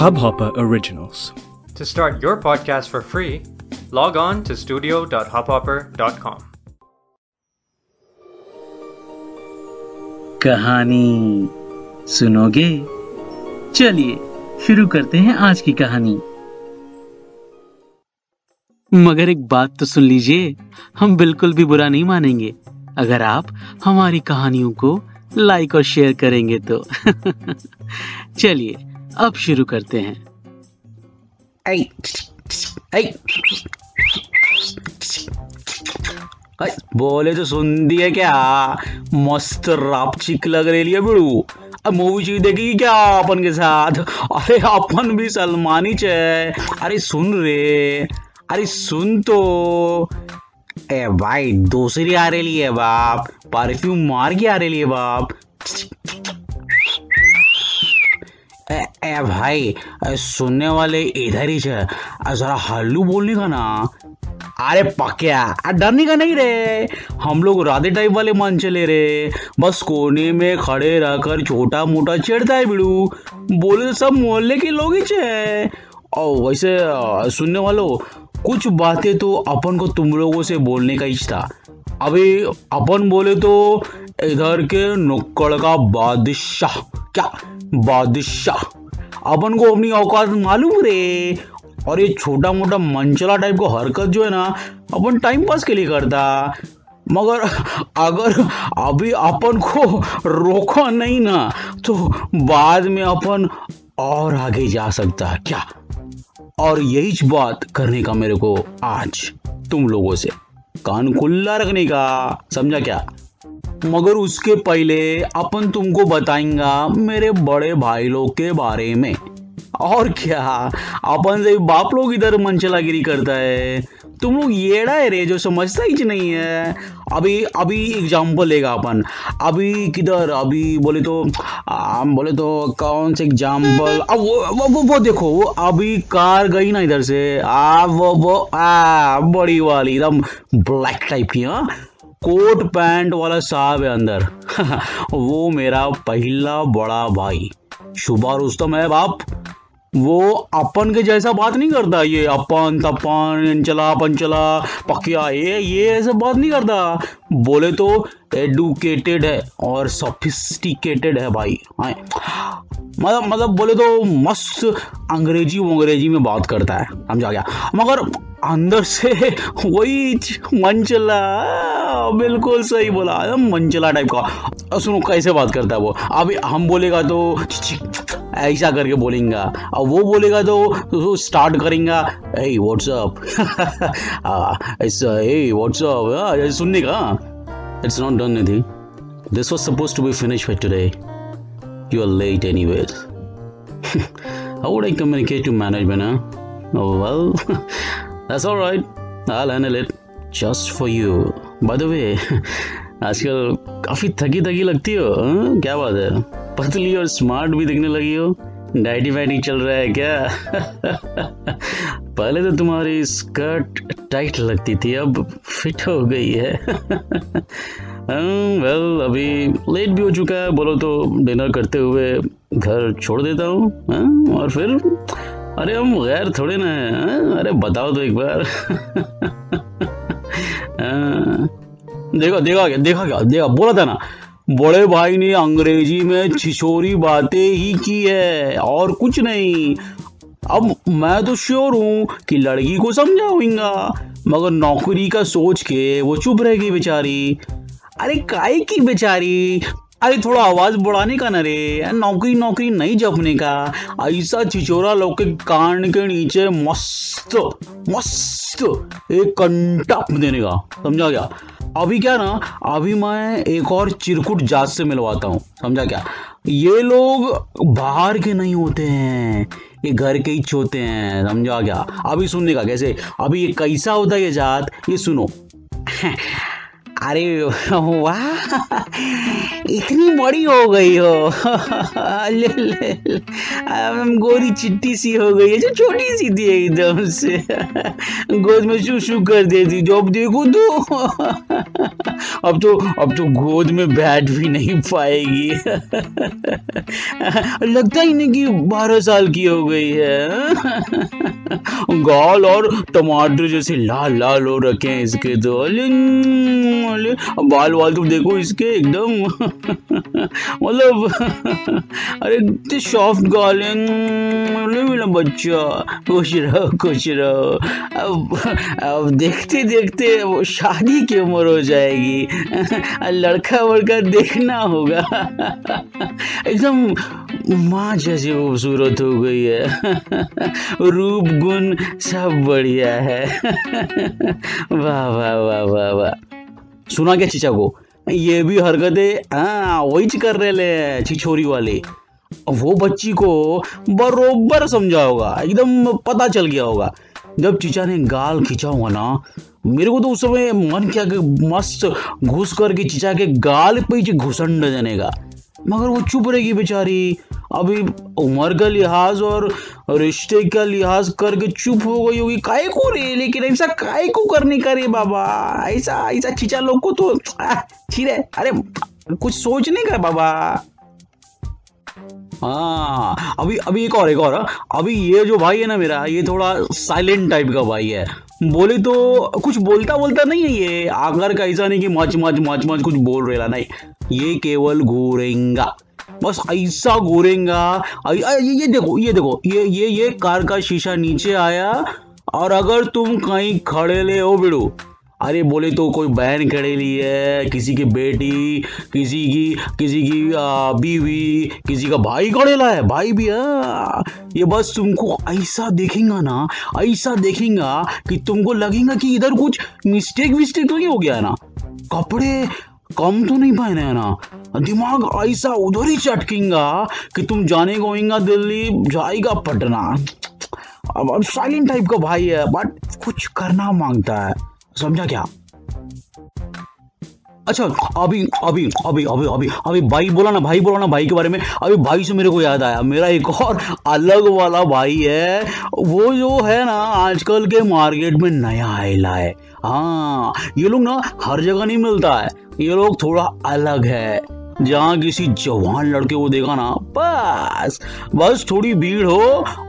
Hubhopper Originals. To start your podcast for free, log on to studio.hubhopper.com. कहानी सुनोगे चलिए शुरू करते हैं आज की कहानी मगर एक बात तो सुन लीजिए हम बिल्कुल भी बुरा नहीं मानेंगे अगर आप हमारी कहानियों को लाइक और शेयर करेंगे तो। चलिए, अब शुरू करते हैं। बोले तो सुन दिए क्या? मस्त रापचिक लग रही है बिड़ू। अब मूवी चीज़ देखेगी क्या अपन के साथ? अरे अपन भी सलमानी च। अरे सुन रे। अरे सुन तो। ए भाई दूसरी आ रही है बाप। परफ्यूम मार के आ रही है बाप। ए, भाई सुनने वाले इधर ही है जरा हल्लू बोलने का ना। अरे पक्या डरने का नहीं रे। हम लोग राधे टाइप वाले मन चले रे। बस कोने में खड़े रहकर छोटा मोटा चिढ़ता है बिड़ू। बोले सब मोहल्ले के लोग ही है। और वैसे सुनने वालों कुछ बातें तो अपन को तुम लोगों से बोलने का इच्छा था। अभी अपन बोले तो इधर के नुक्कड़ का बादशाह, क्या बादशाह? अपन को अपनी औकात मालूम रे। और ये छोटा मोटा मंचला टाइप का हरकत जो है ना, अपन टाइम पास के लिए करता। मगर अगर अभी अपन को रोका नहीं ना तो बाद में अपन और आगे जा सकता। क्या और यही बात करने का मेरे को आज तुम लोगों से कान खुला रखने का, समझा क्या? मगर उसके पहले अपन तुमको बताएँगा मेरे बड़े भाई लोग के बारे में। और क्या? अपन से बाप लोग इधर मंचलागिरी करता है। तुम लोग है रे जो समझता ही नहीं है? अभी अभी एग्ज़ाम्पल लेगा अपन। अभी किधर अभी बोले तो हम बोले तो कौन से एग्ज़ाम्पल अब वो, वो वो वो देखो वो अभी कार गई ना इधर से। आ वो वो आ बड़ी वाली एकदम ब्लैक टाइप की हाँ। कोट पैंट वाला साहब है अंदर। वो मेरा पहला बड़ा भाई। शुभा रुस्तम है बाप। वो अपन के जैसा बात नहीं करता, ये अपन, तपन चला पंचला पकिया ये ये ऐसा बात नहीं करता। बोले तो एडुकेटेड है और सोफिस्टिकेटेड है भाई। मतलब मतलब बोले तो मस्त अंग्रेज़ी वंग्रेजी में बात करता है। समझा गया? मगर अंदर से वही मंचला बिल्कुल सही बोला एकदम मंचला टाइप का। सुनो कैसे बात करता है वो? अभी हम बोलेगा तो ऐसा करके बोलेगा। और वो बोलेगा तो, तो स्टार्ट करेगा। Hey व्हाट्सअप ऐसा hey व्हाट्सअप सुनने का? It's not done anything this was supposed to be finish for today you are late how would I communicate to management huh? oh well that's all right. I'll handle it. Just for you. By the way, आजकल काफ़ी थकी थकी लगती हो हाँ? क्या बात है? पतली और स्मार्ट भी दिखने लगी हो। डाइटी वाइटी चल रहा है क्या? पहले तो तुम्हारी स्कर्ट टाइट लगती थी, अब फिट हो गई है। वेल अभी लेट भी हो चुका है। बोलो तो डिनर करते हुए घर छोड़ देता हूँ? और फिर अरे हम गैर थोड़े ना है अरे बताओ तो एक बार। देखा देखा क्या देखा क्या देखा, बोला था ना, बड़े भाई ने अंग्रेज़ी में छिछोरी बातें ही की है, और कुछ नहीं। अब मैं तो श्योर हूँ कि लड़की को समझाऊँगा, मगर नौकरी का सोच के वो चुप रह गई बेचारी। अरे काय की बेचारी? अरे थोड़ा आवाज़ बढ़ाने का ना रे नौकरी नौकरी नहीं जपने का। ऐसा छिचोरा लोग के कान के नीचे मस्त मस्त एक कंटप देने का, समझा क्या? अभी क्या ना, अभी मैं एक और चिरकुट जात से मिलवाता हूँ, समझा क्या? ये लोग बाहर के नहीं होते हैं, ये घर के ही होते हैं, समझा क्या? अभी सुनने का, कैसे? अभी ये कैसा होता है ये जात, ये सुनो। अरे वाह इतनी बड़ी हो गई हो। ले ले, ले। गोरी चिट्टी सी हो गई है जो छोटी सी थी एकदम से। गोद में शू शू कर देती जो अब देखो तो। अब तो अब तो गोद में बैठ भी नहीं पाएगी। लगता ही नहीं कि बारह साल की हो गई है। गाल और टमाटर जैसे लाल लाल हो रखे हैं इसके तो। अले बाल वाल तो देखो इसके एकदम। मतलब अरे इतने सॉफ्ट गाल है। बच्चा। खुश रहो खुश रहो। अब अब देखते देखते वो शादी की उम्र हो जाएगी। लड़का वड़का देखना होगा। एकदम माँ जैसी खूबसूरत हो गई है। रूप, गुण सब बढ़िया है। वाह वाह वाह वाह वाह। सुना क्या चीचा को? ये भी हरकतें हाँ। वही कर रहे ले, छिछोरी वाले। वो बच्ची को बरोबर समझा होगा, एकदम पता चल गया होगा। जब चीचा ने गाल खींचा हुआ ना, मेरे को तो उस समय मन क्या मस्त घुस करके चीचा के गाल पे घुसंड देने का मगर वो चुप रहेगी बेचारी। अभी उम्र का लिहाज और रिश्ते का लिहाज करके चुप हो गई होगी। काय को रे? लेकिन ऐसा काय को करने का रे बाबा? ऐसा ऐसा चीचा लोग को तो छिरे अरे, कुछ सोचने का बाबा। हाँ अभी अभी एक और एक और अभी ये जो भाई है ना मेरा, ये थोड़ा साइलेंट टाइप का भाई है। बोले तो कुछ बोलता बोलता नहीं है ये। आकर का ऐसा नहीं कि मच मच मच मच कुछ बोल रहा नहीं। ये केवल घूरेंगा। बस ऐसा घूरेंगा। ये देखो ये देखो, ये ये ये कार का शीशा नीचे आया। और अगर तुम कहीं खड़े ले हो बिड़ू अरे बोले तो कोई बहन खड़ेली है, किसी की बेटी, किसी की किसी की बीवी, किसी का भाई खड़ेला है भाई भी है ये बस तुमको ऐसा देखेगा ना, ऐसा देखेगा कि तुमको लगेगा कि इधर कुछ मिस्टेक विस्टेक तो नहीं हो गया ना। कपड़े कम तो नहीं पहने है ना। दिमाग ऐसा उधर ही चटकेगा कि तुम जाने को दिल्ली, जाएगा पटना। अब साइलेंट टाइप का भाई है बट कुछ करना माँगता है। समझा क्या? अच्छा अभी अभी अभी अभी अभी अभी भाई बोला ना, भाई बोला ना भाई के बारे में, अभी भाई से मेरे को याद आया। मेरा एक और अलग वाला भाई है, वो जो है ना, आजकल के मार्केट में नया आयला है। हाँ ये लोग ना हर जगह नहीं मिलता है, ये लोग थोड़ा अलग है। जहाँ किसी जवान लड़के को देखा ना, बस बस थोड़ी भीड़ हो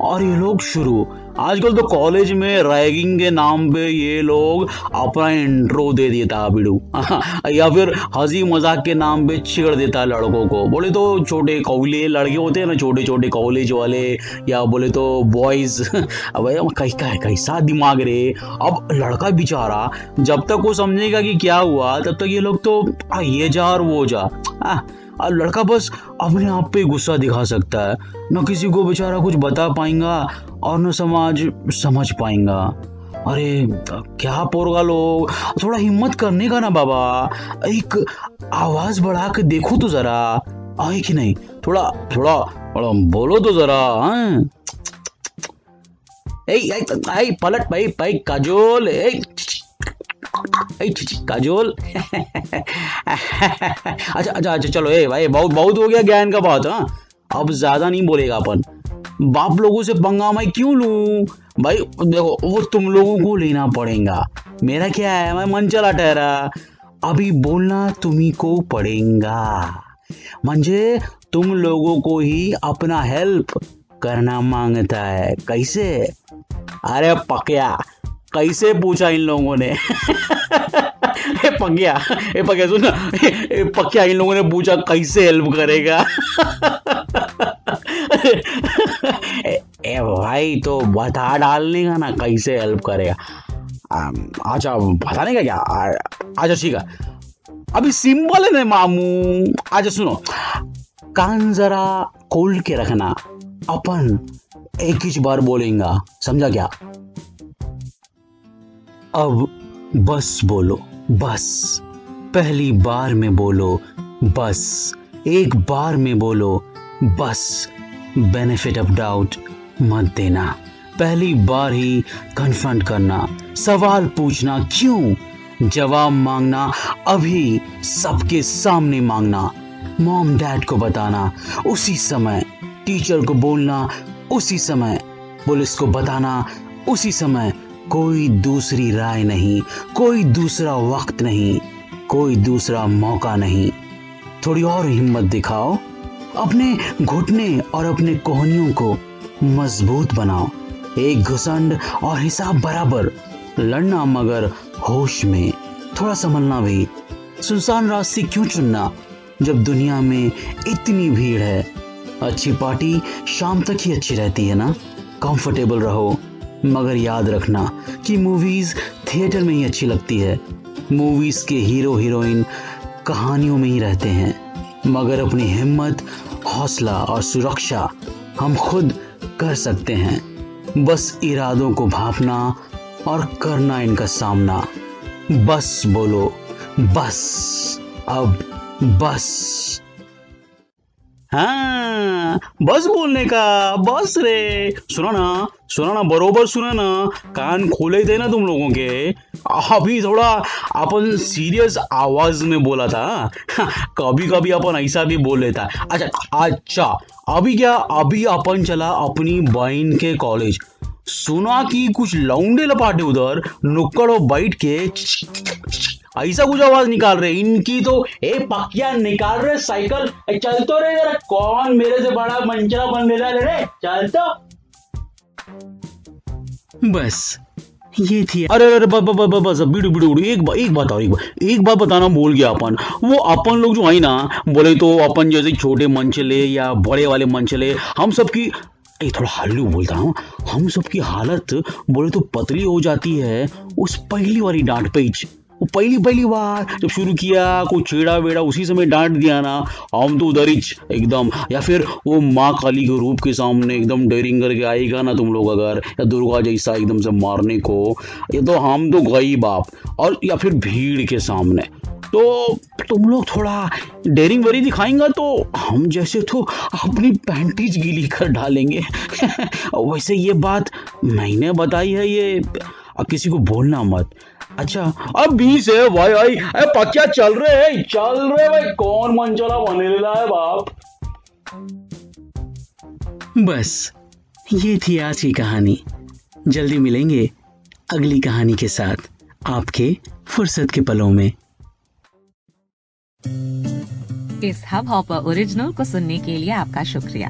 और ये लोग शुरू। आजकल तो कॉलेज में रैगिंग के नाम पे ये लोग अपना इंट्रो दे देता बिड़ू या फिर हँसी मज़ाक के नाम पे छेड़ देता लड़कों को। बोले तो छोटे कौले लड़के होते हैं ना छोटे छोटे कॉलेज वाले, या बोले तो बॉयज़ अब कैसा है कैसा दिमाग रे अब लड़का बेचारा जब तक वो समझेगा कि क्या हुआ, तब तक ये लोग तो ये जा और वो जा। और लड़का बस अपने आप पे गुस्सा दिखा सकता है। न किसी को बेचारा कुछ बता पाएगा और न समाज समझ पाएगा। अरे क्या पोरगा लोग? थोड़ा हिम्मत करने का ना बाबा। एक आवाज़ बढ़ा के देखो तो जरा। आए कि नहीं? थोड़ा थोड़ा थोड़ा बोलो तो जरा हाँ? ए, ए, ए, पलट भाई भाई काजोल ए, काजोल अच्छा अच्छा अच्छा चलो ए भाई बहुत बहुत हो गया ज्ञान का बात हाँ अब ज़्यादा नहीं बोलेगा अपन। बाप लोगों से पंगा मैं क्यों लू? भाई, देखो, वो तुम लोगों को लेना पड़ेगा। मेरा क्या है, मैं मन चला ठहरा। अभी बोलना तुम्ही को पड़ेगा। मंजे तुम लोगों को ही अपना हेल्प करना माँगता है। कैसे? अरे, पकया। कैसे पूछा इन लोगों ने? ए पकिया ए पकिया सुन ए पकिया इन लोगों ने पूछा कैसे हेल्प करेगा? ए, ए भाई तो बता डालने का ना कैसे हेल्प करेगा? अच्छा बताने का क्या? अच्छा ठीक है। अभी सिंपल है ना मामू। अच्छा सुनो। कान जरा खोल के रखना। अपन एक ही बार बोलेंगा। समझा क्या? अब बस बोलो, बस। पहली बार में बोलो, बस। एक बार में बोलो, बस। बेनिफिट ऑफ़ डाउट मत देना। पहली बार ही कन्फ्रंट करना। सवाल पूछना, क्यों? जवाब मांगना, अभी सबके सामने मांगना। मॉम डैड को बताना, उसी समय। टीचर को बोलना, उसी समय। पुलिस को बताना, उसी समय। कोई दूसरी राय नहीं, कोई दूसरा वक्त नहीं, कोई दूसरा मौका नहीं। थोड़ी और हिम्मत दिखाओ, अपने घुटने और अपने कोहनियों को मज़बूत बनाओ। एक घुसंड और हिसाब बराबर, लड़ना मगर होश में। थोड़ा संभलना भी। सुनसान रास्ते क्यों चुनना, जब दुनिया में इतनी भीड़ है? अच्छी पार्टी शाम तक ही अच्छी रहती है ना? कंफर्टेबल रहो। मगर याद रखना कि मूवीज़ थिएटर में ही अच्छी लगती है। मूवीज़ के हीरो हीरोइन कहानियों में ही रहते हैं। मगर अपनी हिम्मत, हौसला और सुरक्षा हम खुद कर सकते हैं। बस इरादों को भापना और करना इनका सामना। बस बोलो, बस, अब बस। हाँ। बस बोलने का, बस रे। सुना ना सुना ना, बरोबर सुना ना। कान खोले थे ना तुम लोगों के। अभी थोड़ा अपन सीरियस आवाज़ में बोला था। कभी कभी अपन ऐसा भी बोल लेता। अच्छा अच्छा अभी क्या, अभी अपन चला अपनी बहन के कॉलेज सुना कि कुछ लौंडे लपाटे उधर, नुक्कड़ बैठ के ऐसा कुछ आवाज़ निकाल रहे इनकी तो ए, पकिया निकाल रहे साइकिल। चल तो रे जरा, कौन मेरे से बड़ा मंचरा बन रहा रे? चल तो। बस, ये थी। अरे अरे बस बस बस बस बिड़ू बिड़ू बिड़ू एक बात एक बात और, एक बात एक बात बताना भूल गया अपन। वो अपन लोग जो है ना, बोले तो अपन जैसे छोटे मंचले या बड़े वाले मंचले, हम सबकी, ए, थोड़ा हल्लू बोलता हूँ। हम सबकी हालत, बोले तो पतली हो जाती है उस पहली वाली डांट पेज वो पहली पहली बार जब शुरू किया, कोई छेड़ा वेड़ा उसी समय डांट दिया ना। हम तो ही एकदम। या फिर वो माँ काली के रूप के सामने एकदम डेरिंग करके आएगा ना तुम लोग अगर, या दुर्गा जैसा एकदम से मारने को। ये तो हम तो गई बाप। और, या फिर भीड़ के सामने। तो तुम लोग थोड़ा डेरिंग वेरी दिखाएँगा तो हम जैसे तो अपनी पैंटीज गीली कर डालेंगे। वैसे ये बात मैंने बताई है, ये किसी को बोलना मत। अच्छा अब बीस है भाई भाई। अरे पक्या चल रहे हैं चल रहे भाई। कौन मंचला बने है बाप? बस ये थी आज की कहानी। जल्दी मिलेंगे अगली कहानी के साथ आपके फुर्सत के पलों में। इस हब हॉपर ओरिजिनल को सुनने के लिए आपका शुक्रिया।